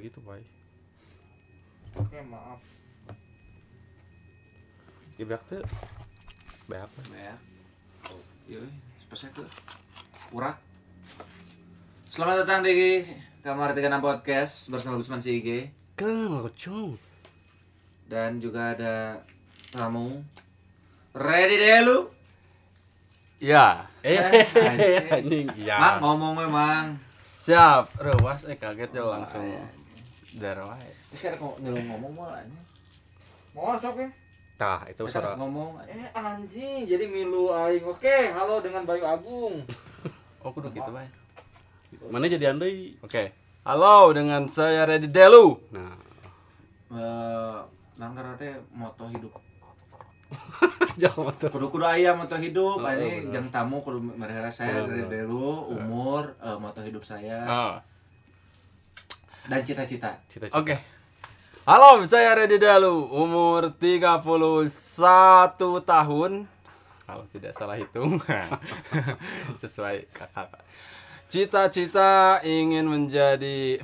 gitu Pak Oke, maaf. ya beak tuh beak apa Ya. Yoi, spesial tuh. Urak. Selamat datang di Kamar 36 Podcast bersama Gusman Sige kan locong dan juga ada tamu Ready deh lu. ya eh anjing. ya Mang ngomong memang. siap rewas eh kaget ya langsung darah wae Terus kok ngomong malah nya. Mau sok ya? tah itu suara ngomong. Eh anjing, jadi milu aing. Oke, halo dengan Bayu Agung. oh kudu gitu Pak mana jadi andai oke halo dengan saya Ready Delu nah Eh, nangkar teh moto hidup. jangan tuh Kudu kudu ayam moto hidup. Oh, Ini jang tamu kudu mereka saya dari dulu umur eh, moto hidup saya ah dan cita-cita. cita-cita oke halo saya Ready Delu umur 31 tahun kalau tidak salah hitung sesuai kakak cita-cita ingin menjadi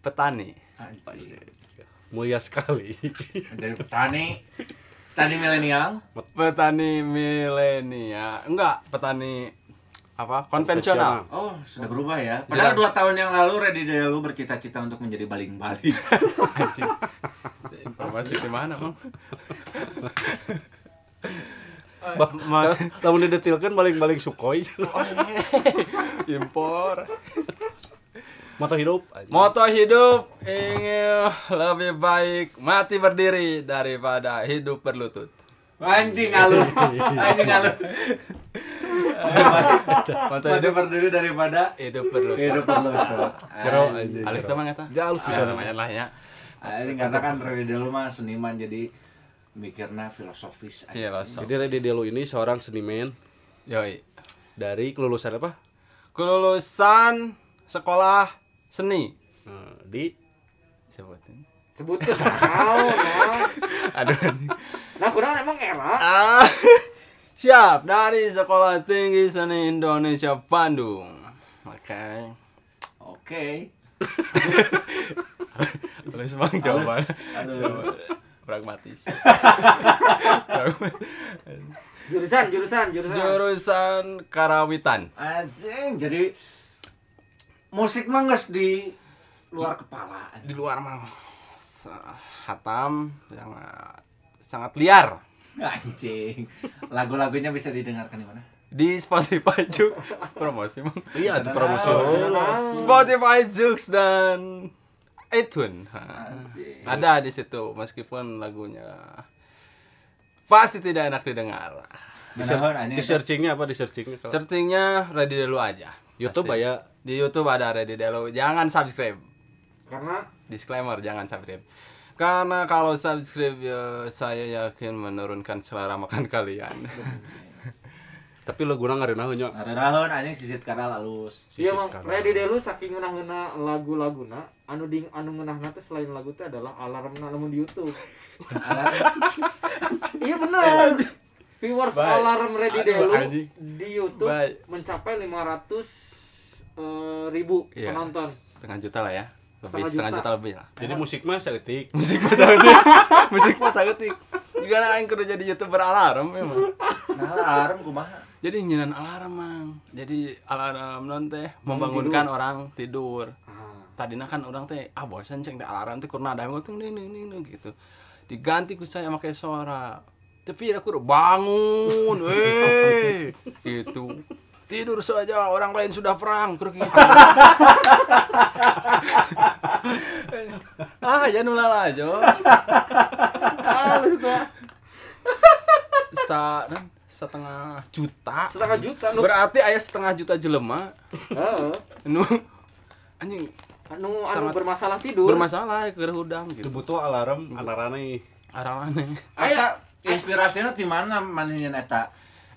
petani Anjing. mulia sekali Menjadi petani. Petani milenial. petani milenial enggak petani apa? Konvensional. Oh, sudah berubah ya. Padahal dua tahun yang lalu Ready Delu bercita-cita untuk menjadi baling-baling. anjing. Informasi di mana bang? Bah, ma, lamun didetilkan baling-baling Sukhoi. impor. Moto hidup. moto hidup ingin lebih baik mati berdiri daripada hidup berlutut Anjing halus. Anjing halus. Mati hidup berdiri daripada hidup berlutut hidup berlutut. Jero Anjing. anjing. halus teman kata Jalus bisa namanya lah ya Anjing karena kan Ready Delu mah seniman jadi mikirnya filosofis. Filosof. Jadi Redi Delu ini seorang seniman yoi dari kelulusan apa? kelulusan sekolah seni Nah, di sebutin Sebut nah. aduh. Nah, kurang emang era. Ah, siap dari Sekolah Tinggi Seni Indonesia Bandung. Oke. Oke. Halus bang jawaban. Aduh. Pragmatis. Jurusan, jurusan, jurusan. Jurusan Karawitan. Anjing jadi musik mah di luar kepala. Di luar mah hatam sangat sangat liar. Anjing. Lagu-lagunya bisa didengarkan di mana? Di Spotify juga promosi bang. Iya, itu promosi. Spotify Jux dan iTunes. Anjing. Ada di situ meskipun lagunya pasti tidak enak didengar. Di, anjing. di searchingnya apa di searchingnya? Kalau Searchingnya Ready dulu aja. YouTube Pasti. ya Di YouTube ada Ready dulu. Jangan subscribe. Karena Disclaimer jangan subscribe. Karena kalau subscribe ya saya yakin menurunkan selera makan kalian. tapi lo guna ngarena nya. Ada dahun anjing sisit kana halus. Iya, Mang. kanan. Ready deh lu saking ngeunah-ngeunah lagu-laguna, anu ding anu ngeunahna teh selain lagu teh adalah alarmna namun di YouTube. Iya bener. Viewers Baik. alarm Ready deh lu di YouTube Baik. mencapai 500 eh, ribu Iya, penonton. Setengah juta lah ya. Lebih Setengah setengah juta. juta, lebih lah. Jadi musik mah seetik. Musik mah sangetik. Musik mah sangetik. Juga aing kudu jadi YouTuber alarm memang. Nah, alarm kumaha? Jadi nyinan alarm mang. Jadi alarm non teh membangunkan orang tidur. Ah. Tadinya kan orang teh ah bosan ceng teh alarm teh kurna ada tung nih nih nih gitu. Diganti ku saya pakai suara. Tapi aku udah bangun, weh, gitu. Tidur saja, orang lain sudah perang, kurang gitu. ah, ya nulala aja. Sa, setengah juta. Setengah juta nu. Berarti ayah setengah juta jelema. Heeh. Nu anjing Anu anu Sangat bermasalah tidur. bermasalah keur hudang Itu gitu. butuh alarm alarane. Arawane. Aya inspirasinya di mana manehna eta?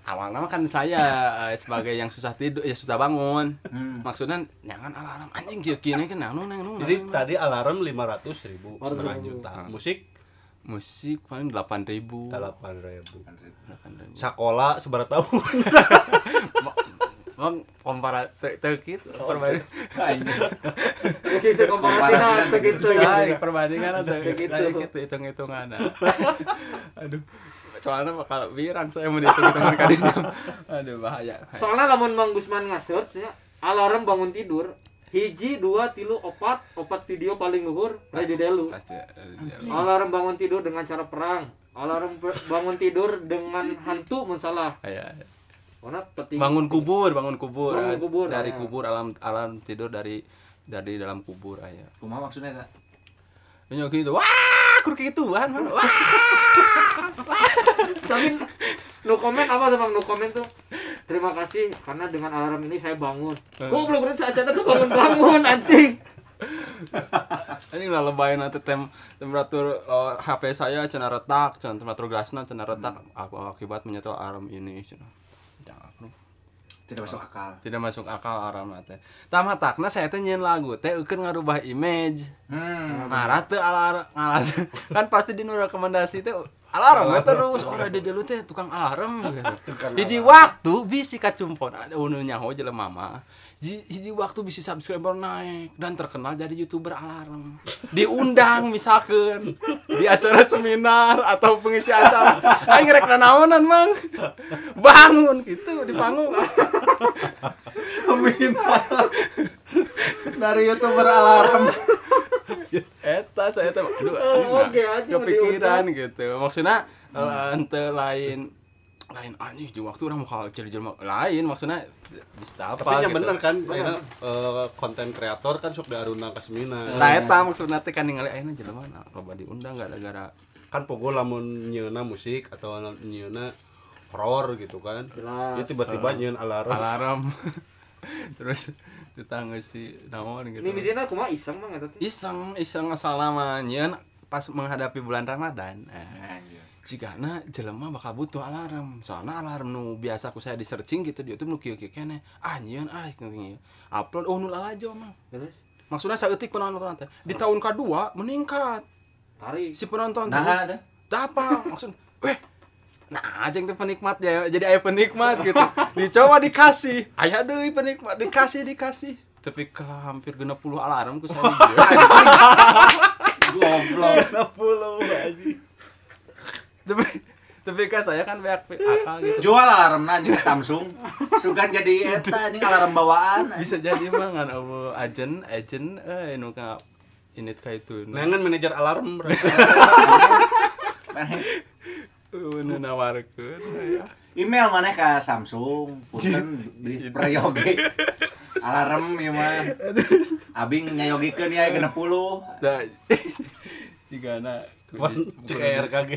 Awalnya mah kan saya eh, sebagai yang susah tidur ya susah bangun. Hmm. Maksudnya jangan alarm anjing kieu kan nanu nanu. Jadi tadi alarm 500 ribu setengah 500.000. juta. Musik musik paling 8000. 8 ribu. 8.000. Sekolah seberapa tahun? Bang kompara teu teu kitu perbandingan. Gitu teu gitu. Perbandingan teu Teu gitu. kayak gitu hitung-hitungan. Aduh. Soalnya bakal birang saya mau dihitung-hitungan kadinya. Aduh bahaya. Soalnya lamun Mang Gusman nge-search ya, alarm bangun tidur hiji dua tilu opat opat video paling luhur ready delu Pasti. eh, alarm bangun tidur dengan cara perang alarm bangun tidur dengan hantu mun salah Aya. Karena peting Bangun kubur, bangun kubur. Bangun kubur, dari ah. kubur alam alam tidur dari dari dalam kubur aya. Kumaha maksudnya tak? Nya gitu. Wah, kur. Wah. tapi no comment apa tuh bang no comment tuh terima kasih karena dengan alarm ini saya bangun Eh. kok belum berarti saja tuh bangun bangun anjing Ini lah lebay nanti tem temperatur eh, HP saya cenah retak, cenah temperatur gelasna cenah retak aku akibat menyetel alarm ini cenah. Tidak masuk akal. tidak masuk akal alarm teh. Tah takna saya teh nyeun lagu teh eukeun ngarubah image. Hmm. Marah teh alarm ngalas. kan pasti di nu rekomendasi teh alarm we terus orang di dulu teh tukang alarm gitu. Hiji waktu bisi kacumpon ada unu nyaho jelema. Hiji, hiji waktu bisi subscriber naik dan terkenal jadi youtuber alarm. Diundang misalkan di acara seminar atau pengisi acara. Aing rek nanaonan mang. Bangun gitu di panggung. Dari youtuber alarm. Eta saya teh aduh Oh, anjing, kepikiran gitu. Maksudnya eh, ente lain lain anjing jeung waktu orang mau jadi jelema lain maksudnya bisa apa Tapi yang gitu. bener kan, akhirnya eh, konten kreator kan sok diarundang ke seminar. Nah eta maksudnya teh kan ningali ayeuna jelema nah, loba diundang gara-gara Kan pogo lamun nyeuna musik atau nyeuna horor gitu kan. Jelas. Dia tiba-tiba nyeun alarm. alarm. Terus tetangga si naon gitu. ini mijina kumaha iseng mah eta teh Iseng, iseng salamannya pas menghadapi bulan Ramadan. Nah, jikana jelema bakal butuh alarm. Soalnya alarm nu biasa aku saya di searching gitu di YouTube nu kieu kieu kene. Ah nyieun ah kieu. upload oh nu lalajo mah. Terus? Maksudnya saeutik penonton teh di tahun kedua meningkat. Tarik. Si penonton teh Nah, ada. Tah apa? Maksud weh nah ajeng teh penikmat ya jadi aya penikmat gitu dicoba dikasih aya deui penikmat dikasih dikasih tapi ke hampir 60 alarm ku saya. Goblok. Pulau aja. tapi tapi kan saya kan banyak akal gitu Jual alarmna juga Samsung. Sugan jadi eta ini alarm bawaan. bisa jadi mah ngan eueuh agen agen eh nu ka init ka itu nu Nengen manajer alarm eueuh nu nawarkeun ya Email mana ke Samsung, punten di prayoge. Alarm ieu mah. Abing nyayogikeun ya 60. da jigana Cek RKG.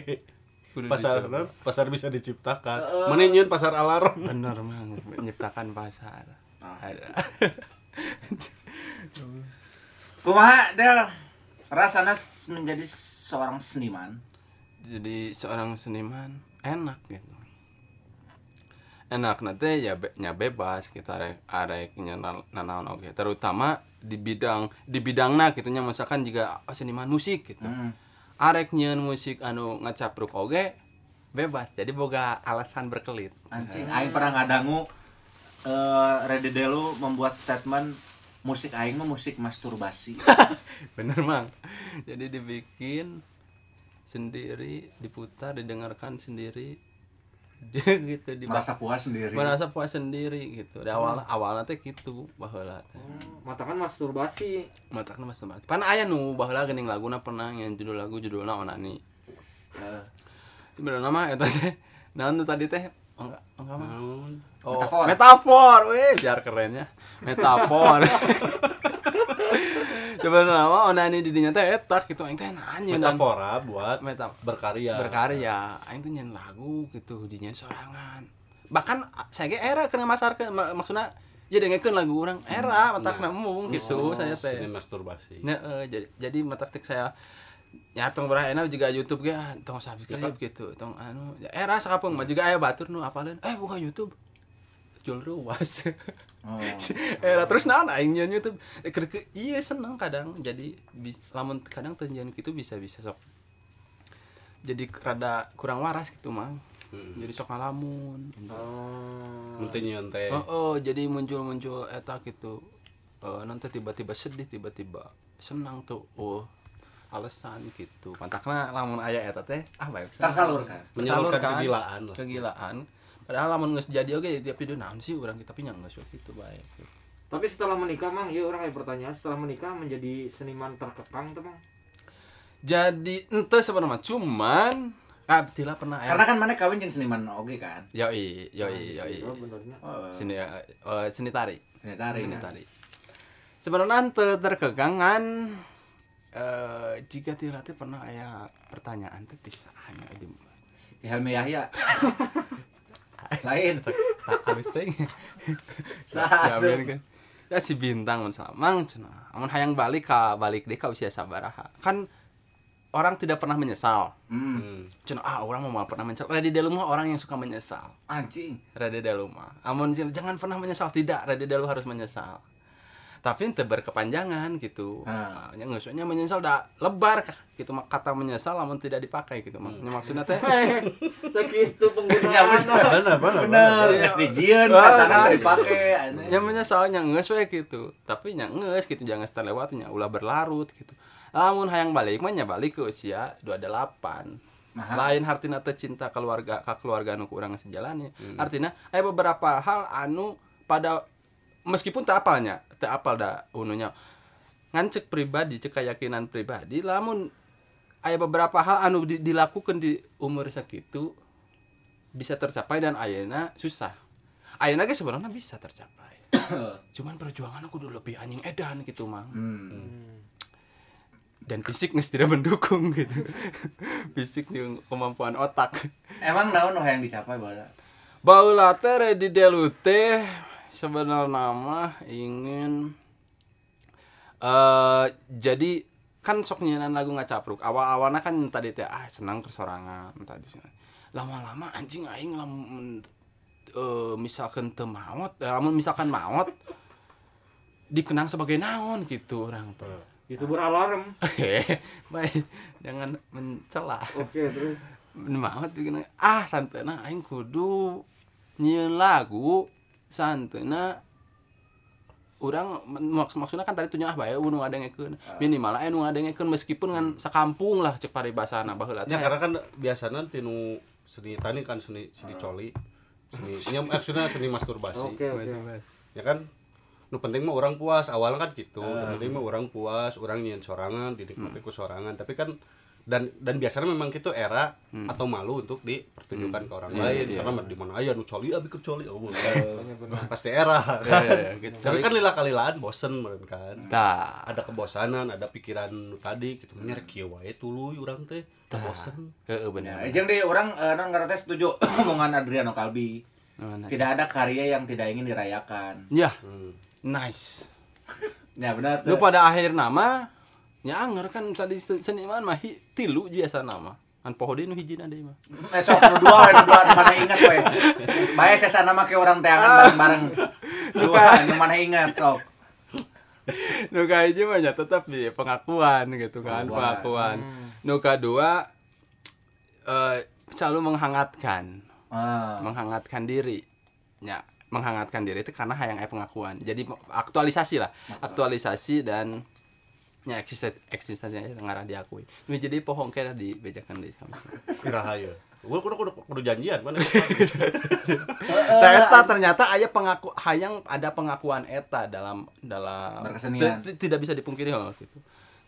Pasar dicoba. pasar bisa diciptakan. Mana nyeun pasar alarm. bener mang menciptakan pasar ada Kumaha Del? Rasana s- menjadi seorang seniman. Jadi seorang seniman enak gitu. Enak nanti ya be, nya bebas kita arek arek nyenal- nanaon oke terutama di bidang di bidangna gitu nya misalkan juga oh, seniman musik gitu. Hmm. arek nyeun musik anu ngacapruk oge bebas. Jadi boga alasan berkelit. Anjing aing pernah ngadangu eh Rede Delu membuat statement musik aing mah musik masturbasi. bener mang. Jadi dibikin sendiri diputar didengarkan sendiri. Dia gitu di Merasa puas sendiri. merasa puas sendiri gitu. Di awal awalnya teh gitu baheula teh. Mata kan masturbasi. Matakna mas sama pan aya nu baheula geuning laguna pernah yang judul lagu judulna onani Eh, sebenarnya mah eta teh tuh tadi teh? Enggak enggak mah? Oh, Metafor. metafor. Weh biar kerennya. Metafor sebenarnya mah onani di dinya teh eta gitu. Aing teh nanya Metafora buat meta berkarya. berkarya. Aing teh nyen lagu gitu dinya sorangan. Bahkan saya ge era kena masarkeun mak- maksudna ya dengekeun lagu orang era matakna mung gitu saya teh. Seni masturbasi. Nah, jadi jadi mata tik saya ya tong berah enak juga YouTube ge ah, tong subscribe gitu tong anu ya era sakapung mah juga aya batur nu apaleun eh buka YouTube jual ruas. Oh. era terus naon aing nyeun YouTube eh, ke- iya seneng kadang. Jadi bis- lamun kadang tenjian gitu bisa bisa sok jadi rada kurang waras gitu mang jadi sok ngalamun. Oh. Teh. oh, oh, jadi muncul-muncul eta gitu. Eh, nanti tiba-tiba sedih tiba-tiba senang tuh. Oh alasan gitu. Pantakna lamun aya eta teh ah baik. Tersalurkan. Menyalurkan kegilaan lah. kegilaan padahal lamun geus jadi oge tiap video naon sih urang tapi nya geus gitu baik Tapi setelah menikah mang, ya orang ada pertanyaan setelah menikah menjadi seniman terkekang tuh mang. jadi ente sebenarnya cuman ah tila pernah aya Karena kan mana kawin jeung seniman oge kan. yoi yoi yoi Oh benernya. Oh, seni eh, seni tari ini tarik. seni tari sebenarnya ente terkegangan eh jika teh pernah aya pertanyaan teh tis hanya di Di Helmi Yahya. Lain. habis Satu. Jamin kan ya si bintang mun samang cenah amun hayang balik ka balik deh ka usia sabaraha kan orang tidak pernah menyesal Hmm. Cenah ah orang mau pernah menyesal Radi Dalu mah orang yang suka menyesal Anjing. Rade Dalu mah. Amun jangan pernah menyesal tidak, Rade Dalu harus menyesal. Tapi ente berkepanjangan gitu. Ah. Nya ngeuseunnya menyesal dah lebar gitu kata menyesal namun tidak dipakai gitu mak. Nya maksudnya teh Eh, tak gitu penggunaan. Ya. Bener, geus dijieun Wah, katana bener. dipake anjing. nya menyesal nya geus we gitu. Tapi nya geus gitu jangan terlewat nya ulah berlarut gitu. Lamun hayang balik mah nya balik ke usia 28. Nah. lain artinya teh cinta keluarga ka keluarga anu kurang sejalannya artinya aya beberapa hal anu pada meskipun tak apalnya tak apal dah ununya. Ngan cek pribadi cek keyakinan pribadi lamun aya beberapa hal anu di- dilakukan di umur segitu bisa tercapai dan ayeuna susah. Ayeuna ge sebenarnya bisa tercapai. Cuman perjuangan aku dulu lebih anjing edan gitu mang. Hmm. dan fisik nges tidak mendukung gitu. Fisik yang kemampuan otak. Emang naon nu hayang dicapai bala? baula teh di delu teh sebenarnya nama ingin eh jadi kan sok nyanyian lagu ngacapruk. Awal awalnya kan tadi teh ah senang kesorangan tadi lama-lama anjing aing lamun eh misalkan teu maot eh, lamun misalkan maot dikenang sebagai naon gitu orang tuh Itu beralarm. baik jangan mencela. Oke, terus? Banget bikin ah santena aing kudu nyieun lagu santena urang maks maksudnya kan tadi tunya ah bae nu ngadengekeun minimal aya nu ngadengekeun meskipun ngan sakampung lah cek paribasana baheula Ya karena kan biasanya tinu seni tani kan seni seni coli. Seni nya maksudnya seni masturbasi. oke oke. Ya kan? Nu penting mah orang puas awalnya kan gitu. Nu penting mah orang puas orang nyian sorangan dinikmati ku sorangan. Tapi kan dan dan biasanya memang gitu era atau malu untuk dipertunjukkan ke orang lain. karena di mana aya nu coli abi ke coli. Oh, pasti era. Ya, ya, ya, gitu. tapi kan lila kalilaan bosen meureun kan. Tah ada kebosanan ada pikiran nu tadi gitu. Menyer kieu wae tuluy urang teh. Teu bosen heeh bener Ya, jeung di orang eh, non ngarana setuju omongan Adriano Kalbi. Mana? Tidak ada karya yang tidak ingin dirayakan. ya Hmm. nice. Ya benar lu pada akhir nama nya anger kan tadi se- seniman mah tilu biasa nama kan poho deui nu hijina deui mah Esok nu dua we nu dua nu mana ingat we. Bae sesana make urang teangan bareng-bareng. Dua nu mana ingat sok. nu kahiji mah nya tetap di pengakuan gitu kan Pengakuan. pengakuan nu kadua eh selalu menghangatkan Ah. menghangatkan diri ya menghangatkan diri itu karena hayang aya pengakuan jadi aktualisasi lah aktualisasi dan ya eksisten eksistensinya ngarah diakui ini jadi pohon kira dibejakan di kami Irahayu. Gua kudu kudu kudu janjian mana. Nah, eta ternyata aya pengaku hayang ada pengakuan eta dalam dalam tidak bisa dipungkiri oh, gitu.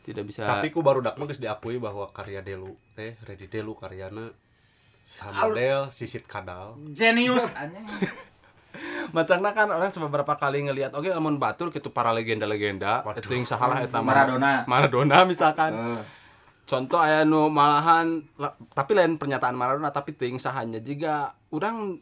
Tidak bisa Tapi ku baru dak geus diakui bahwa karya Delu teh Ready Delu karyana Samadel sisit kadal. Genius anjing. Matangna kan orang beberapa kali ngelihat oke lamun batur gitu para legenda-legenda itu yang salah eta mah. Maradona. Maradona misalkan. Contoh aya nu malahan la- tapi lain pernyataan Maradona tapi teuing sahanya juga orang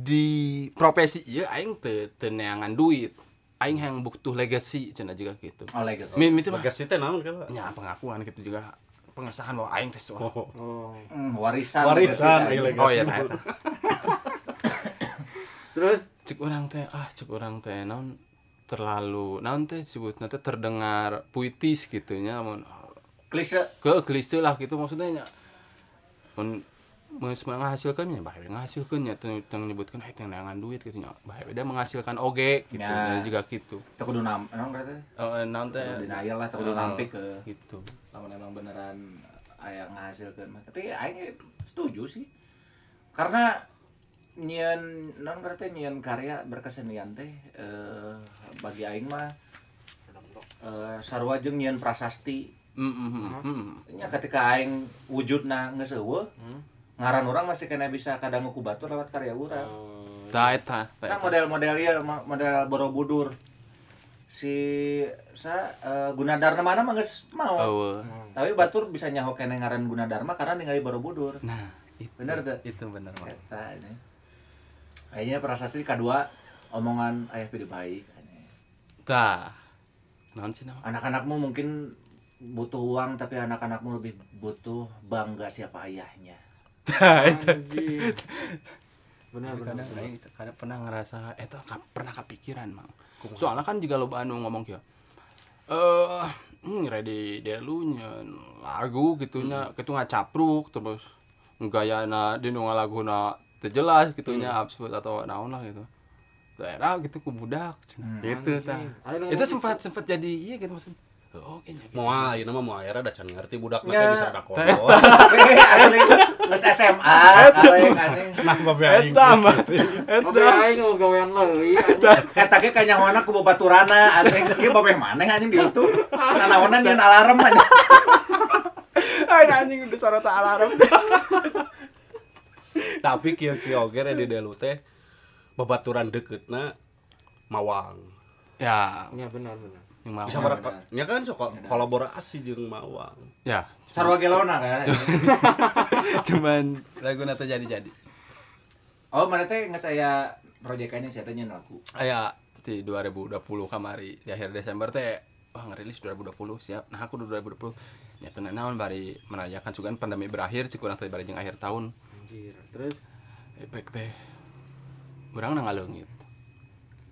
di profesi ieu aing teu teu neangan duit. Aing yang butuh legacy cenah juga gitu. Oh legacy. Mi itu mah Legacy teh naon kala? nya pengakuan gitu juga pengesahan bahwa aing teh. Oh. Oh. Hmm, warisan. Warisan, anjing. Oh iya. Terus Cek orang teh ah cek orang teh naon terlalu naon teh sebutna teh terdengar puitis gitu nya mun Klise. ke klise lah gitu maksudnya meus menghasilkannya bae menghasilkannya teu teu nyebutkeun eh teu neangan duit gitu nya bae beda menghasilkan oge gitu Ya. Juga gitu Teu kudu nam, naon kata? Eh, naon teh denial lah, teu kudu Eh, nampik ke gitu lamun emang beneran aya ngahasilkeun mah. Tapi aing setuju sih. Karena nyieun naon berarti nyieun karya berkesenian teh eh, bagi aing mah eh, sarua jeung nyieun prasasti. Mm, mm, mm, mm. Nya ketika aing wujudna geus eueuh, ngaran urang masih kena bisa kadang ku batur lewat karya urang. Tah eta, tah Nah eta. model-model ieu model Borobudur. Si sa eh, Gunadarma mana mah geus mau. Eueuh. Tapi batur bisa nyaho kene ngaran Gunadarma karena ningali Borobudur. Nah, itu, Bener tuh. Itu bener Mang. Kayaknya prasasti kedua omongan ayah pidi baik. Tah. Naon sih? Anak-anakmu mungkin butuh uang tapi anak-anakmu lebih butuh bangga siapa ayahnya. Tah. Benar benar. kadang pernah ngerasa eta ka, pernah kepikiran mang soalnya kan juga lo anu ngomong ya eh hmm, ready delunya lagu gitunya gitu ngacapruk terus gayana di nu laguna teu jelas gitunya absurd atau naon lah gitu daerah gitu ku budak cenah. gitu tah Ada yang itu sempat sempat jadi iya gitu maksud oh kayaknya gitu. Moal, ieu mah moal era da can ngerti budak Ya. mah bisa da kono. Oke, asli geus SMA. Nah, babe aing. eta mah Oke, aing mau gawean leuwih. Eta ge kanyahoana ku babaturana anjing. Ieu babeh maneh anjing di YouTube. Nanaonan nyeun alarm anjing. Anjing udah sorot alarm Tapi oge di delu teh babaturan dekeutna Mawang. ya Ya benar benar. mau Bisa mereka, ya kan sok kolaborasi jeung Mawang. ya Sarua gelona kan. cuman lagu nata jadi jadi Oh, mana teh geus aya proyekannya sia teh nyeun lagu. Aya di 2020 kamari di akhir Desember teh wah ngerilis 2020 siap nah aku di 2020 nyata naon bari merayakan sugan pandemi berakhir urang teh bari akhir tahun Anjir. Terus efek teh urang na ngaleungit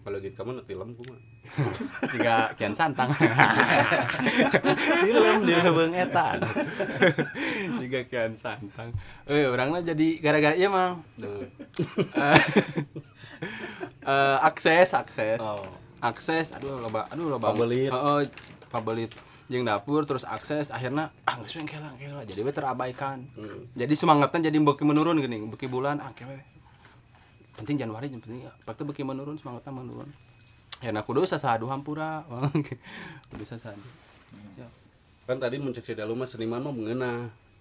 Kalau gitu kamu nanti film kumaha? jika kian santang film di leuweung eta jika kian santang eh urangna jadi gara-gara ieu mang. Eh, eh, akses akses Oh. akses aduh loba aduh loba Pabelit. Heeh, pabelit jeung dapur terus akses akhirnya ah geus we kela kela jadi we terabaikan. Hmm. jadi semangatnya jadi beki menurun gini beki bulan ah kewe penting Januari yang penting waktu beki menurun semangatnya menurun. Ya nah kudu sasadu hampura kudu sasadu ya Kan tadi muncul si Dalu mah seniman mah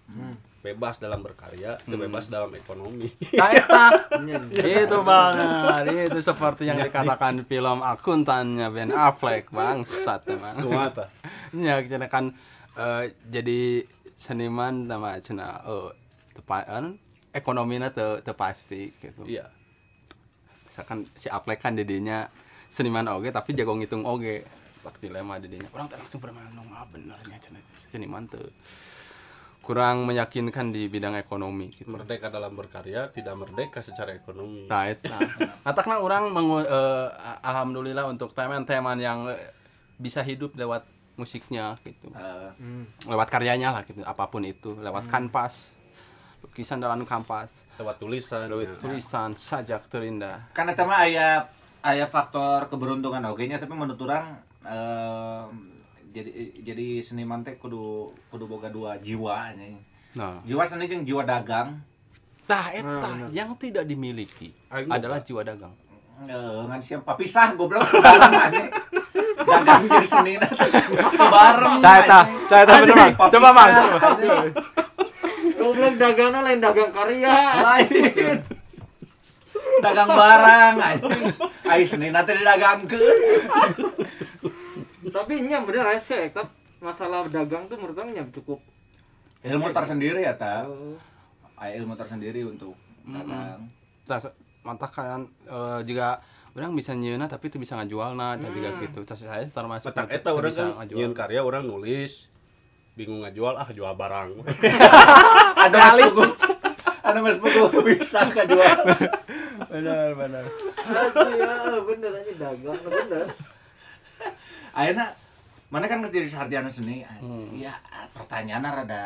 mengenah. Bebas dalam berkarya, teu bebas dalam ekonomi. Eta. itu banget itu seperti yang dikatakan film akuntannya Ben Affleck bangsat emang Kumaha tah? ya cenah kan eh, jadi seniman sama cina oh tepan ekonominya teu teu pasti gitu Iya. misalkan si Affleck kan didinya seniman oge tapi jago ngitung oge waktu lema didinya orang tak langsung pernah nong ah benernya cenah seniman tuh kurang meyakinkan di bidang ekonomi gitu Merdeka dalam berkarya, tidak merdeka secara ekonomi. Nah, eta. Atakna orang mengu, eh, alhamdulillah untuk teman-teman yang eh, bisa hidup lewat musiknya gitu. Eh, hmm. Lewat karyanya lah gitu, apa pun itu, lewat kanvas. Lukisan dalam kanvas, Lewat tulisan. lewat ya. tulisan sajak terindah. kan eta mah aya aya faktor keberuntungan oge nya tapi menurut urang eh, jadi jadi seniman teh kudu kudu boga dua jiwa anjing. Nah, Jiwa seni jeung jiwa dagang. tah eta yang tidak dimiliki Aing adalah jiwa dagang. Eh, ngan siapa pisah goblok. Dagang jadi seni bareng. Tah eta, tah eta bener. Papisah, Coba anjing. Goblok dagangnya lain dagang karya. Lain. Dagang barang. Ai seni nanti didagangkeun. Tapi nya bener rese tapi masalah dagang tuh menurut orang nya cukup Ilmu tersendiri ya, ta. Oh. Ilmu tersendiri untuk dagang. Tah mantap kan eh, juga orang bisa nyeuna tapi itu bisa ngajualna tapi juga gitu. Tas saya termasuk Petak teu eta orang bisa kan ngajual. nyeun karya orang nulis bingung ngajual ah jual barang. Ada mas buku. Ada mas buku bisa kejual. benar benar ya bener aja dagang bener. Ayeuna mana kan jadi sarjana seni. Ya pertanyaannya rada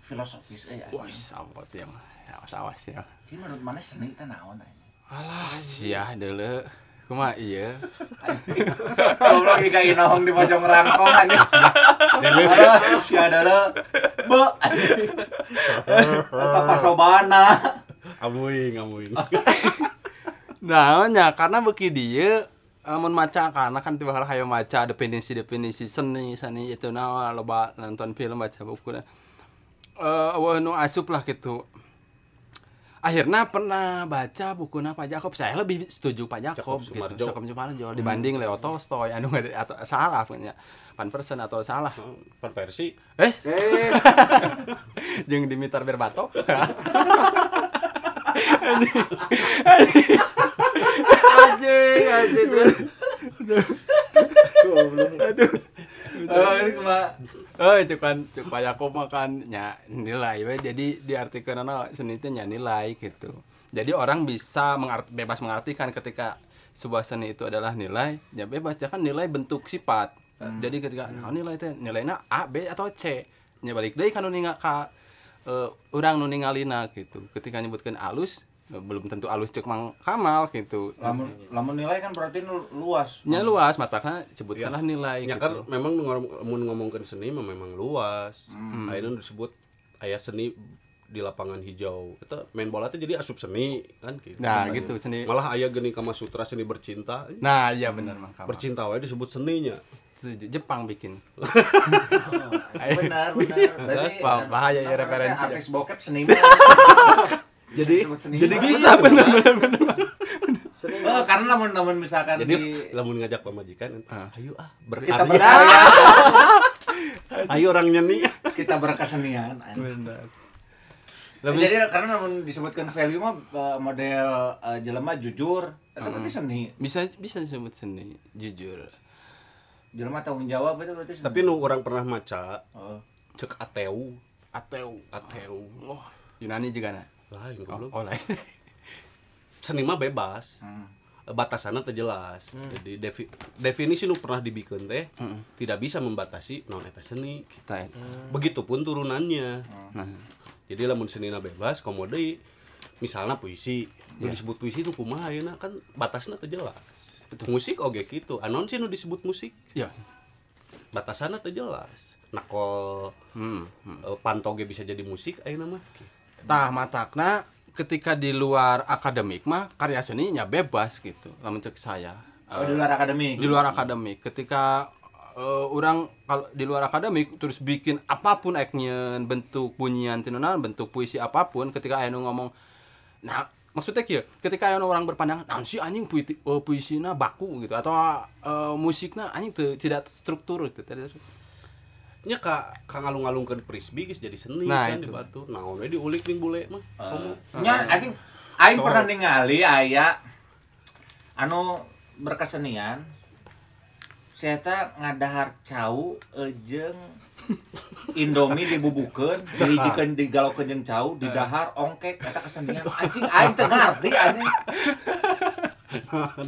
filosofis eh. wah sampot ya mah awas awas ya Ini menurut mana seni teh naon aja? alah sia dulu kumaha iya Goblok lagi kayak nahong di pojok rangkong aja. Si ada lo. Be. Eta pasobana. amuing amuing Nah, karena beki dia amun maca karena kan tiba hayo maca definisi definisi seni seni itu nah loba nonton film baca buku eh uh, nu asup lah gitu. Akhirnya pernah baca buku Pak Jakob. Saya lebih setuju Pak Jakob Jakob gitu. Sumarjo. Jakob Sumarjo dibanding Leo Tolstoy anu atau salah punya pan persen atau salah. Pan versi eh? Eh, jeung Dimitar Berbatov anjing, terus. Goblok. Oh, ini kumaha? Oh, itu kan cuk Pak Yakob mah kan nya nilai we. Jadi di artikel seni itu nya nilai gitu. Jadi orang bisa mengart bebas mengartikan ketika sebuah seni itu adalah nilai, ya bebas ya kan nilai bentuk sifat. Jadi ketika nah, nilai itu nilainya A, B atau C. Nya balik deui kan nu ninga ka eh, urang nu ningalina gitu. Ketika nyebutkan alus eh, belum tentu alus cek Mang Kamal gitu. Lamun lamun nilai kan berarti luas. Nya luas matanya sebutkanlah nilai ya gitu. kan memang ngom- mun ngomongkeun seni mah memang luas Hmm. ayeuna disebut aya seni di lapangan hijau itu main bola tuh jadi asup seni kan gitu Nah, gitu seni. malah aya geni kama sutra seni bercinta Nah, iya benar Mang Kamal. bercinta wae disebut seninya. Jepang bikin. Benar, benar. Berarti Wah, bahaya ya referensi. Artis bokep seniman. jadi. Jadi bisa benar Seni Oh, karena namun namun misalkan jadi di lamun ngajak pemajikan Ah. ayo ah kita berkarya berkarya, ayo orang nyeni kita berkesenian. Benar. Lebih... Jadi karena namun disebutkan value mah eh, model eh, jelema jujur, itu berarti seni. Bisa bisa disebut seni, jujur. Jelema tanggung jawab itu berarti seni. tapi nu orang pernah maca oh. cek ateu Ateu. ateu Oh, Yunani juga nah. Lain Oh, goblok oh lain. seni mah bebas. Hmm. batasannya teh jelas. Jadi defi- definisi nu pernah dibikin teh tidak bisa membatasi non eta seni. Kita itu. begitupun turunannya. Nah, jadi lamun senina bebas komode misalnya puisi. Nu disebut puisi nu kumaha ayeuna? Kan batasna teh jelas. Musik oge gitu anon sih nu disebut musik? Ya. batasanna teh jelas. Nakol Hmm. eh, pantoge bisa jadi musik ayeuna mah Tah matakna ketika di luar akademik mah karya seninya bebas gitu. Lamun cek saya. Oh, Eh, di luar akademi. di luar akademik ketika eh, orang kalau di luar akademik terus bikin apa pun eknya bentuk bunyian tinunan bentuk puisi apa pun ketika aya nu ngomong nah maksudnya kieu ketika aya nu orang berpandangan nah si anjing puisi uh, puisina baku gitu atau eh, musiknya anjing tidak struktur gitu nya ka ka ngalung-ngalungkeun frisbee geus jadi seni Nah, kan di itu. batu. Naon we diulik ning bule mah. Nya anjing aing pernah ningali aya anu berkesenian. Saya teh ngadahar cau jeung Indomie dibubukeun, dihijikeun digalokeun jeung cau, didahar ongkek eta kesenian. Anjing aing teu ngarti anjing.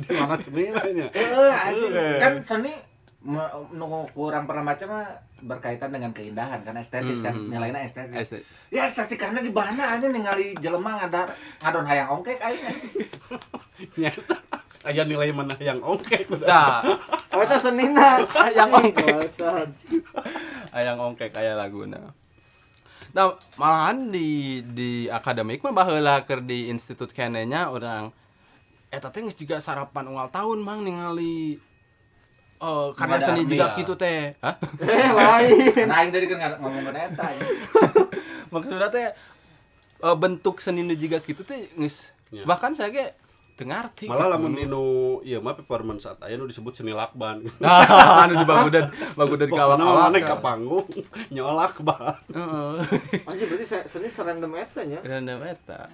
di mana seni Heeh, anjing. Kan seni me- nu kurang pernah baca mah berkaitan dengan keindahan kan estetis kan nilainya estetis. Estetis. Ya estetik karena di mana aja ningali jelema ngadar ngadon hayang ongkek anjing. Nyata. aya nilai mana yang oke Nah, Oh, itu senina. Yang ongkek. Ayang ongkek aya laguna. Nah, malahan di di akademik mah baheula keur di institut kenenya orang eta teh geus juga sarapan unggal tahun mang ningali eh karya Ada seni juga gitu teh. Hah? Eh, lain. Karena aing tadi kan ngomongin eta. anjing. Maksudnya teh eh, bentuk seni nu juga gitu teh geus Ya. bahkan saya ge teu ngarti. malah lamun inu ieu mah performance saat aya nu disebut seni lakban Nah, anu di bagudan bagudan Pokokna kawak-kawak. mana ka panggung nyolak ban Heeh. Anjing berarti se- seni serandom eta nya. Random eta.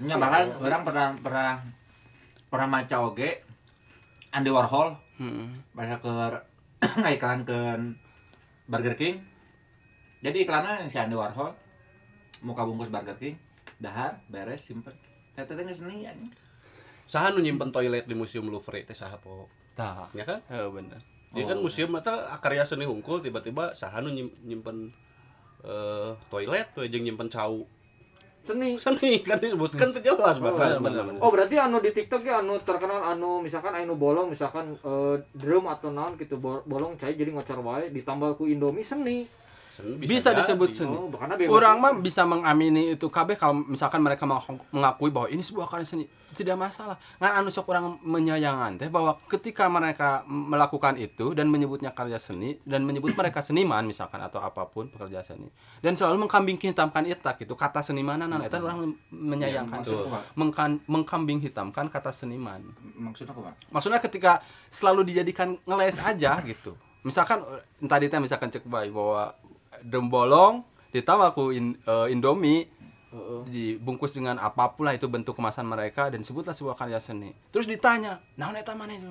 Nya bahkan orang pernah pernah pernah maca oge Andy Warhol Heeh. bahasa ke ngiklankeun Burger King. Jadi iklannya yang si Andy Warhol muka bungkus Burger King, dahar, beres, simpen. Saya tadi nggak seni anjing. saha nu nyimpen toilet di museum Louvre teh saha po Tah. ya kan Heeh bener. Jadi kan museum eta karya seni hungkul tiba-tiba saha nu nyim- nyimpen eh toilet tuh jeung nyimpen cau seni Seni kan disebutkan teu jelas batas benar. Oh berarti anu di TikTok ya anu terkenal anu misalkan anu bolong misalkan eh, drum atau naon gitu bo- bolong cai jadi ngocor wae ditambah ku Indomie seni. Bisa jadi. disebut seni. Oh. Orang mah bisa mengamini itu KB kalau misalkan mereka mengaku- mengakui bahwa ini sebuah karya seni tidak masalah. Ngan anu sok orang menyayangan teh bahwa ketika mereka melakukan itu dan menyebutnya karya seni dan menyebut mereka seniman misalkan atau apa pun pekerja seni dan selalu mengkambing hitamkan itak itu kata senimanan nah, itu orang menyayangkan maksud apa? Mengkan- mengkambing hitamkan kata seniman maksudnya apa maksudnya ketika selalu dijadikan ngeles aja gitu misalkan tadi teh misalkan cek baik bahwa dembolong ditambah aku in- eh, Indomie dibungkus dengan apa pun lah itu bentuk kemasan mereka dan sebutlah sebuah karya seni. Terus ditanya nah eta mana itu?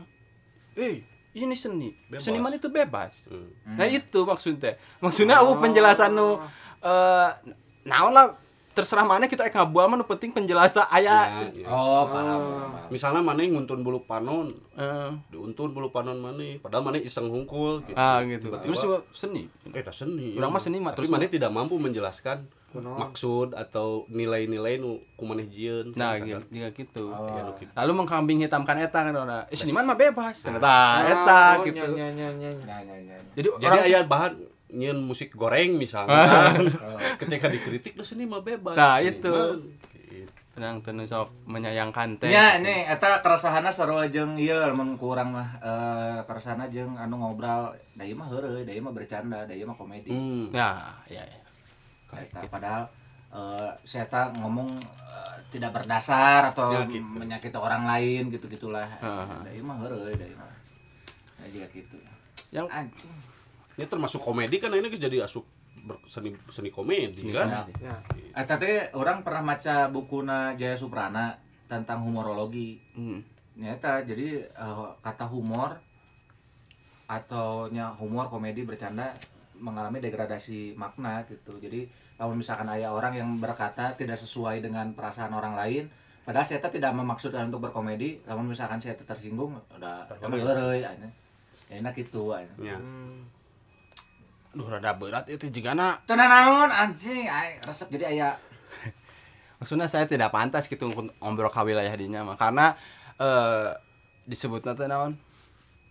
Eh ini seni. Bebas. seniman itu bebas. Hmm. nah itu maksudnya. Maksudnya aku penjelasan nu eh naon lah terserah mana kita eka bual mah nu penting penjelasan aya Ya, ya. oh paham, paham, paham. Misalnya mana nguntun bulu panon, eh, diuntun bulu panon mana, padahal mana iseng hungkul gitu. ah gitu Tiba-tiba, terus juga seni eh dah seni. Urang mah seni mah, Tapi terus mana tidak mampu menjelaskan Kunaon? maksud atau nilai-nilai nu kumaneh jieun. Nah, Kan, gitu, kan. juga gitu. Ya, nu gitu. Lalu mengkambing hitamkan eta kan orang. Eh, seniman mah bebas. Nah, Ah, eta oh, gitu. Nah. Jadi, Jadi orang aya bahan nyeun musik goreng misalnya. kan. Ketika dikritik tuh seni mah bebas. Nah, Seniman. itu. Gitu. tenang tenang sok menyayangkan teh. Ya, nih, eta keresahanna sarua jeung ieu lamun kurang mah eh keresahanna jeung anu ngobrol, da ieu mah heureuy, da ieu mah bercanda, da ieu mah komedi. Hmm. Ya, ya, ya. Eta, padahal eh saya tak ngomong eh, tidak berdasar atau Ya, gitu. menyakiti orang lain gitu-gitulah. Heeh. Da ieu mah heureuy, da ieu mah. Ya juga gitu. Yang Anjing. Ini termasuk komedi kan ini jadi asup seni seni komedi kan. komedi. Ya. Eta teh orang pernah maca bukuna Jaya Suprana tentang humorologi. Hmm. Nyata jadi eh, kata humor atau nya humor komedi bercanda mengalami degradasi makna gitu. Jadi kalau misalkan ada orang yang berkata tidak sesuai dengan perasaan orang lain, padahal saya teh tidak memaksudkan untuk berkomedi, namun misalkan saya teh tersinggung, udah anya. Ya enak gitu anya. Ya. Hmm. Aduh, rada berat itu jika na. Tenan naon anjing, ay resep jadi aya Maksudnya saya tidak pantas gitu untuk ngobrol ka wilayah dinya mah karena eh disebutna teh naon?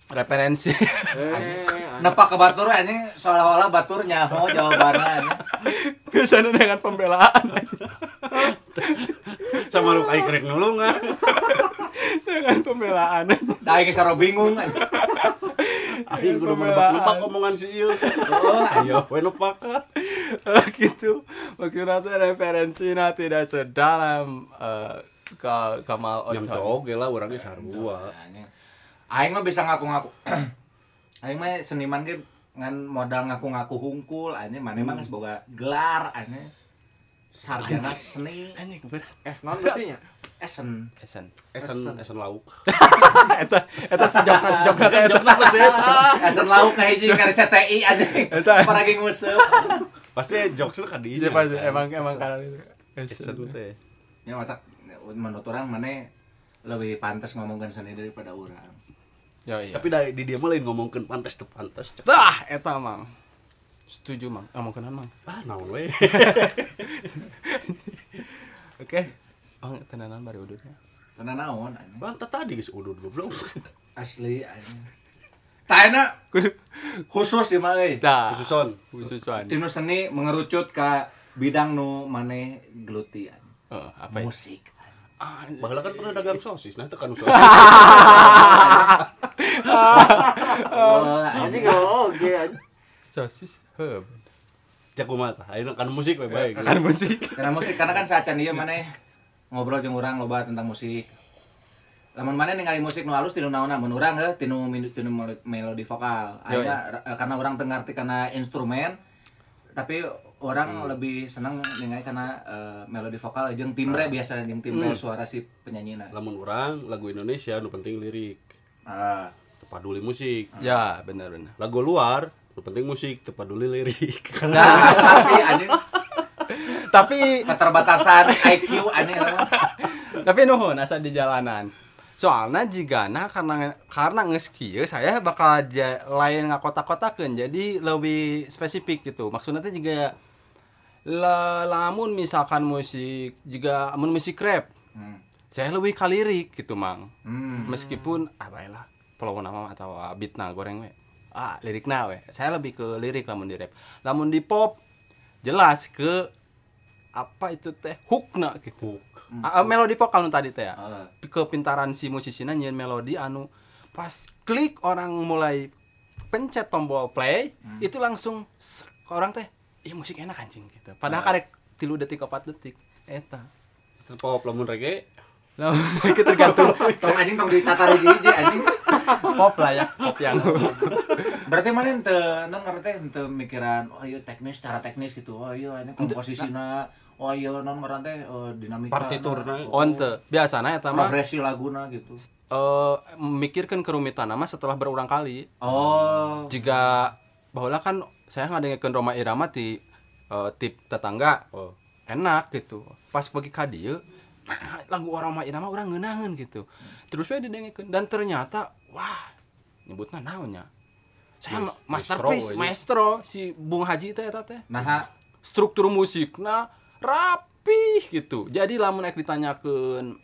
Referensi. Eh, nepak ke batur anjing seolah-olah batur nyaho jawabannya. Biasanya dengan pembelaan. Sama lu kai kerek nulungan. dengan pembelaan. Da aing saro bingung. Aing kudu menebak omongan si ieu. Oh, Ayo, we nepak ka. gitu maksudnya tuh referensinya tidak sedalam eh, ke Kamal Ocon oge lah urangnya sarua. Anjing. Aing mah bisa ngaku-ngaku. Aing mah seniman ge ngan modal ngaku-ngaku hungkul anjing mana mah geus boga gelar anjing. Sarjana seni anjing berat es non berarti nya. esen. esen Esen esen lauk. eta eta si jokna jokna kayak jokna Esen lauk ka hiji ka CTI anjing. Eta. Paragi nguseup. Pasti jokes ka di. Iya, pasti. emang emang karena itu esen teh. Ya mata menurut orang mana lebih pantas ngomongkan seni daripada orang. ya iya Tapi dari di dia mah lain ngomongkeun pantes teu pantes. tah eta mang setuju mang ngomong kenan mang Ah, naon we. oke oh tenanan baru udutnya Tenan naon. Banta tadi geus udud goblok. Asli anjing. Taena khusus di mah Khususon. khususan Tinu seni mengerucut ke bidang nu maneh geluti oh, apa ya Musik. ah, Baheula kan pernah dagang sosis, nah tekan sosis. Oh, Anjing oh oke. Sosis hub Cek tah? Ayeuna kan musik we bae. kan musik Karena musik karena kan saat dia maneh ngobrol jeung urang loba tentang musik. Lamun maneh ningali musik nu halus tinu naonna mun urang heuh tinu tinu mel- melodi vokal. Akhirnya eh, karena urang teu ngarti kana instrumen tapi orang lebih seneng ningali karena eh, melodi vokal jeung timbre biasa jeung timbre suara si penyanyina. Lamun urang lagu Indonesia nu penting lirik. Ah. Teu paduli musik. ya benar benar Lagu luar penting musik, teu paduli lirik. Nah, tapi anjing tapi keterbatasan IQ anjing mah. tapi nuhun asa di jalanan soalnya jika nah karena karena nges kieu saya bakal ja, lain ngakotak-kotakeun jadi lebih spesifik gitu maksudnya teh juga La- lamun misalkan musik juga amun musik rap Hmm. saya lebih ke lirik gitu mang Hmm. meskipun ah baiklah pulau nama atau ah, beatna goreng we ah lirikna we saya lebih ke lirik lamun di rap. Lamun di pop jelas ke apa itu teh? Hookna gitu. Ah, ah, melodi vokal nu tadi teh ya. Ah. kepintaran si musisinya nyian melodi anu pas klik orang mulai pencet tombol play itu langsung orang teh ih musik enak anjing gitu. Padahal karek tilu detik opat detik. Eta. Pop lamun reggae? Lamun itu tergantung. Tong anjing tong ditata hiji anjing. pop lah ya pop yang Berarti mana ente non ngerti ente mikiran oh iya teknis secara teknis gitu. Oh iya ini komposisina. Oh iya non ngerti eh, dinamika. partiturna onte biasanya eta mah progresi laguna gitu. eh memikirkan kerumitan nama setelah berulang kali Oh. jika bahwa kan saya ngadengekeun Roma Irama di eh, tip tetangga oh enak gitu pas pergi ka dieu nah, lagu Roma Irama orang ngeunaheun gitu terus we didengekeun dan ternyata wah nyebutna naonnya saya ma- masterpiece maestro. Si Bung Haji teh eta teh. Nah, struktur musiknya rapih gitu. Jadi lamun ek ditanyakeun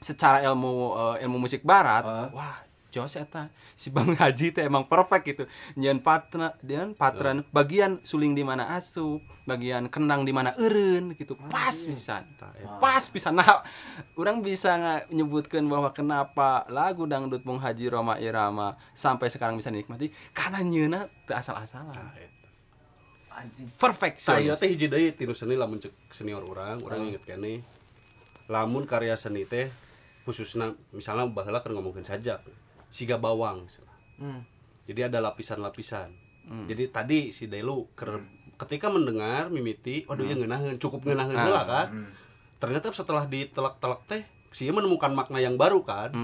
secara ilmu eh, ilmu musik barat. Ah. wah jos eta si Bang Haji teh emang perfect gitu. Nyian patna dan patran bagian suling di mana asup bagian kendang di mana eureun gitu. Pas pisan. Pas pisan. Nah orang bisa nggak nyebutkan bahwa kenapa lagu dangdut Bung Haji Roma Irama sampai sekarang bisa dinikmati? Karena nyeuna teu asal-asalan. Anjing. perfect saya teh hiji deui tinu seni lamun senior orang orang inget kene. Lamun karya seni teh khususnya misalnya baheula kan ngomongin sajak siga bawang Hmm. jadi ada lapisan-lapisan. Jadi tadi si Delu ker- ketika mendengar mimiti waduh ya ngeunaheun cukup ngeunaheun heula kan? ternyata setelah ditelak-telak teh sih menemukan makna yang baru kan?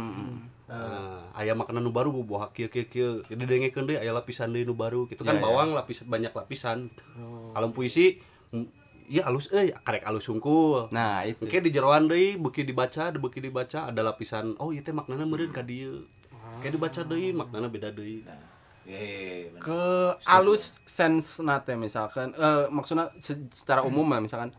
Nah, aya makna nu baru bubuh kieu kieu kieu. Jadi dengekeun deui aya lapisan deui nu baru gitu kan? Iya, iya. bawang lapis banyak lapisan. Alam puisi iya alus euy karek alus hungkul nah itu. Oke di jeroan deui beuki dibaca, beuki dibaca ada lapisan oh ieu teh maknana meureun ka dieu. Kayak dibaca deui maknana beda deui. Ye, bener. ke alus sense nate misalkan eh maksudnya se- secara umum lah misalkan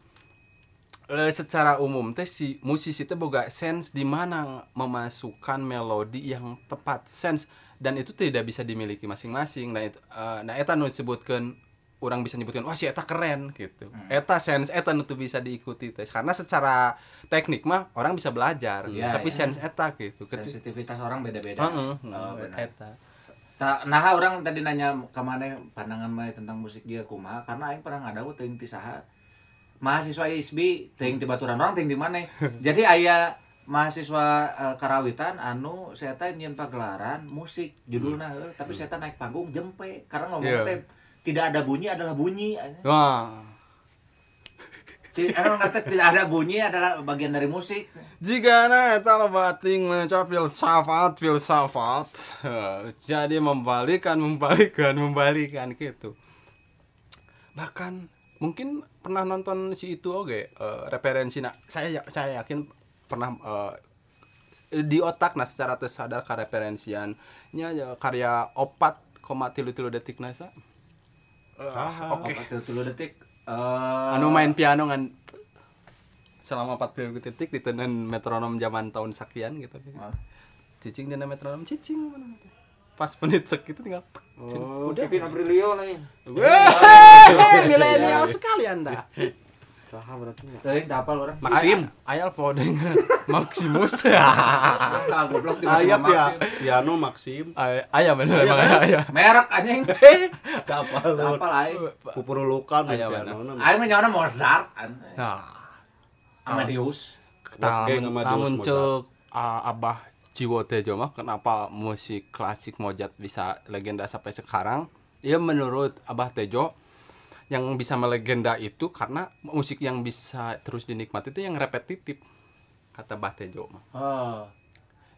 eh secara umum teh si musisi teh boga sense di mana memasukkan melodi yang tepat sense dan itu tidak bisa dimiliki masing-masing nah itu eh, nah eta nu disebutkan orang bisa nyebutkan wah si eta keren gitu eta sense eta teu bisa diikuti teh karena secara teknik mah orang bisa belajar Iya, tapi iya. sense eta gitu Sensitivitas orang beda-beda. Heeh, Oh, benar. eta Ta- Nah, orang tadi nanya ke mana pandangan mana tentang musik dia kumaha karena aing pernah ngadawu teuing ti saha. Mahasiswa ISB teuing ti baturan orang teuing di mana. Jadi aya mahasiswa eh, karawitan anu saya teh nyeun pagelaran musik judulna heuh, tapi saya teh naik panggung jempe karena ngomong Iya. teh tidak ada bunyi adalah bunyi. wah tidak ada bunyi adalah bagian dari musik. Jika na eta loba ting menca filsafat filsafat jadi membalikan membalikan membalikan gitu bahkan mungkin pernah nonton si itu oke eh, referensi nah saya ya- saya yakin pernah eh, di otak nah secara tersadar ka referensiannya ya karya opat koma tilu tilu detik nasa Oke. Oke, detik. Eh, anu main piano ngan selama 40 detik ditenan metronom zaman tahun sekian gitu Ah. cicing dina metronom cicing pas menit sek itu tinggal tek. Oh, Kevin Aprilio lain. Milenial sekali anda Saha berarti ya? Teuing teu hafal orang. Maxim. Ay- ayal podeng Maximus Ah, goblok tiba-tiba Aya pia, piano Maxim. Ay- ayah bener emang ayah ayah Merek anjing. Kapal hafal aing. Pupurulukan Aya piano. Aing mah nyawana Mozart. nah Amadeus. Namun cek ah, abah Jiwo Tejo mah kenapa musik klasik Mozart bisa legenda sampai sekarang ya menurut abah Tejo yang bisa melegenda itu karena musik yang bisa terus dinikmati itu yang repetitif kata Bah Tejo mah Oh.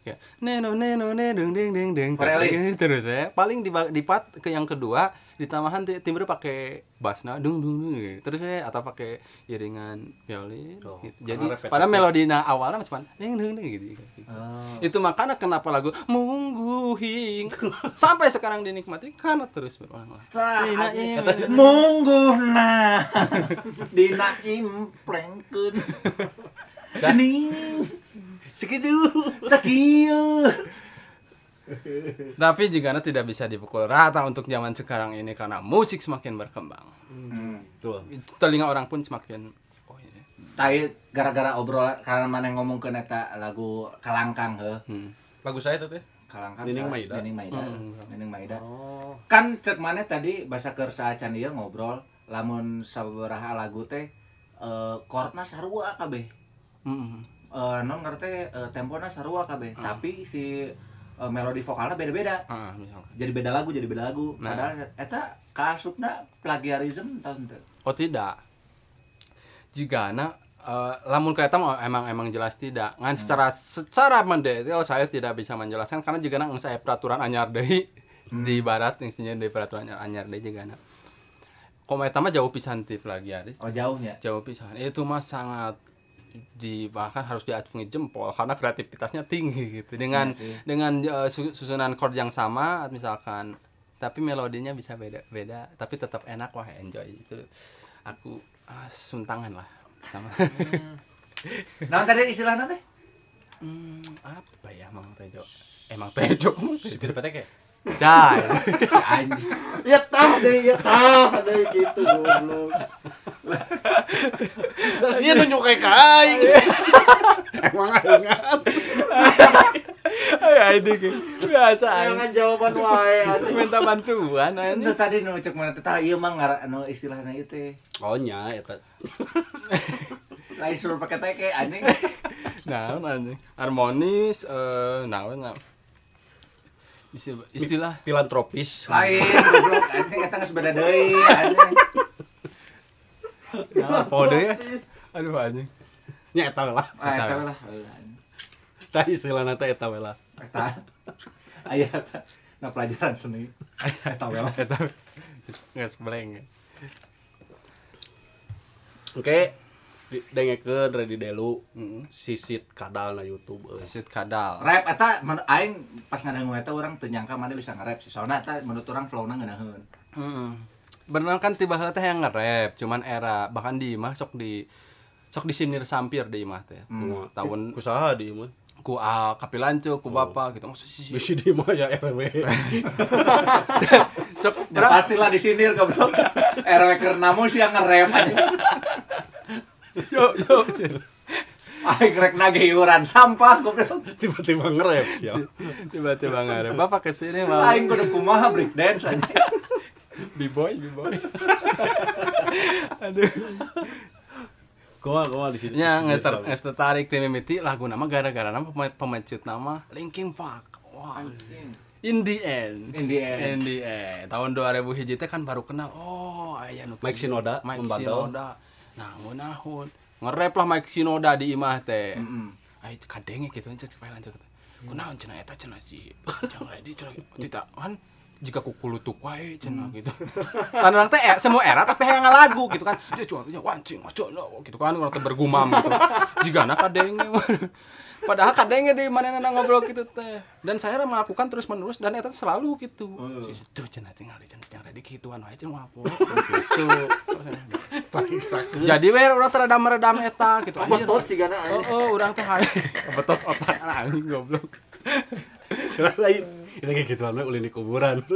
Kayak neno neno neno deng deng deng Playlist. terus ya. Paling di di part ke yang kedua di tambahan ti- timbre pakai bassna dung dung dung gitu. terus ya atau pakai iringan violin Oh, gitu. jadi pada melodina awalnya cuma deng deng deng gitu, gitu. Oh. itu makanya kenapa lagu mungguhing. Sampai sekarang dinikmati karena terus berulang-ulang. Dina im- Mungguna Dina implengkeun Ini segitu Sakieu Tapi jika tidak bisa dipukul rata untuk zaman sekarang ini karena musik semakin berkembang. tuh Telinga orang pun semakin oh ini. Tai gara-gara obrolan karena mana ngomong ke neta lagu Kalangkang heuh. Hmm. lagu saya tuh teh Kalangkang Nining sa- Maida. Nining Maida. Hmm. Nining Maida. Oh. Kan cek mana tadi bahasa kersa can ieu ngobrol lamun sabaraha lagu teh eh chordna sarua kabeh. Hmm. Eh non ngerti eh, tempona sarua kabeh, tapi si eh, melodi vokalnya beda-beda. Misalkan. Jadi beda lagu, jadi beda lagu. Nah. Padahal eta kaasupna plagiarism tahun teu. Oh tidak. Jika anak lamun kereta emang emang jelas tidak. Ngan secara secara mendetail saya tidak bisa menjelaskan karena jika anak saya peraturan anyar deui di barat intinya di peraturan anyar deui juga anak. Kometa mah jauh pisan ti plagiaris. Oh jauhnya. jauh pisan itu mah sangat di bahkan harus diacungi jempol karena kreativitasnya tinggi gitu. Dengan sih. dengan su- susunan chord yang sama misalkan. Tapi melodinya bisa beda beda tapi tetap enak wah enjoy. Itu aku ah, suntangan lah. Sama. Nah tadi istilahnya teh? hmm, apa ya mang tejo? Emang tejo. Si tidak petek ya anjing. Ya tah deh, ya tah deh gitu goblok. Terus dia nunjuk kayak kain emang ingat ya ini kayak biasa Jangan jawaban wae minta bantuan. Itu tadi nu cek mana teh tah ieu mah ngara anu istilahna ieu teh. oh nya eta Lain suruh pakai teke anjing. Nah, anjing. Harmonis eh naon nah. Istilah, istilah filantropis Lain goblok anjing eta geus beda deui anjing. Nah, pode ya. Aduh anjing. nya eta lah Ah Eta lah. tah istilahna teh eta lah Eta. Aya. Nah pelajaran seni. Eta lah. Eta geus bleng. oke dengekeun ready delu sisit kadal na YouTube euy. Sit kadal. Rap eta aing pas ngadangu eta urang teu nyangka mana bisa nge-rap sih. Soalnya eta menurut urang flow-na ngeunaheun. Heeh. Bener kan tiba teh yang nge-rap, cuman era bahkan di imah sok di sok disinir sampir di imah teh. Kumaha? Tahun kusaha di mah ku ah, kapilancu, ku bapak gitu. Maksud sih. bisi di mah ya RW Sok Ya pastilah disindir goblok. RW keur namu sih yang nge-rap anjing. yo yo. Aing rek nagih iuran sampah goblok. tiba-tiba nge-rap siap Tiba-tiba ngarep. Bapak ke sini mau aing kudu kumaha break dance anjing. B-boy, B-boy. Aduh. kumaha kumaha di sini Ya, nges ter- tertarik tim mimiti lagu nama gara-gara nama pemecut nama Linkin Park. Wah. In the end. In the end. In the end. Tahun 2000 hiji teh kan baru kenal. Oh, aya nu Mike Shinoda Mike membandel. Shinoda. Nahun nahun. Nge-rap lah Mike Shinoda di imah teh. Heeh. Ai kadenge gitu cek pae lanjut. Kunaon cenah eta cenah si Jang Ready cenah tidak kan jika kukulu tuk wae cenah gitu. Kan orang teh eh, semua era tapi hayang lagu gitu kan. Dia cuma ya wancing aja no gitu kan orang teh bergumam gitu. Jigana kadenge. Padahal kadenge di mana nana ngobrol gitu teh. Dan saya melakukan terus menerus dan eta selalu gitu. Itu cenah tinggal di Jang Ready gituan wae cenah apa gitu. Jadi we urang teh rada meredam eta gitu. Betot sih gana Oh, oh, orang teh betot otak anjing goblok. Cara lain kita kayak gitu anu ulin di kuburan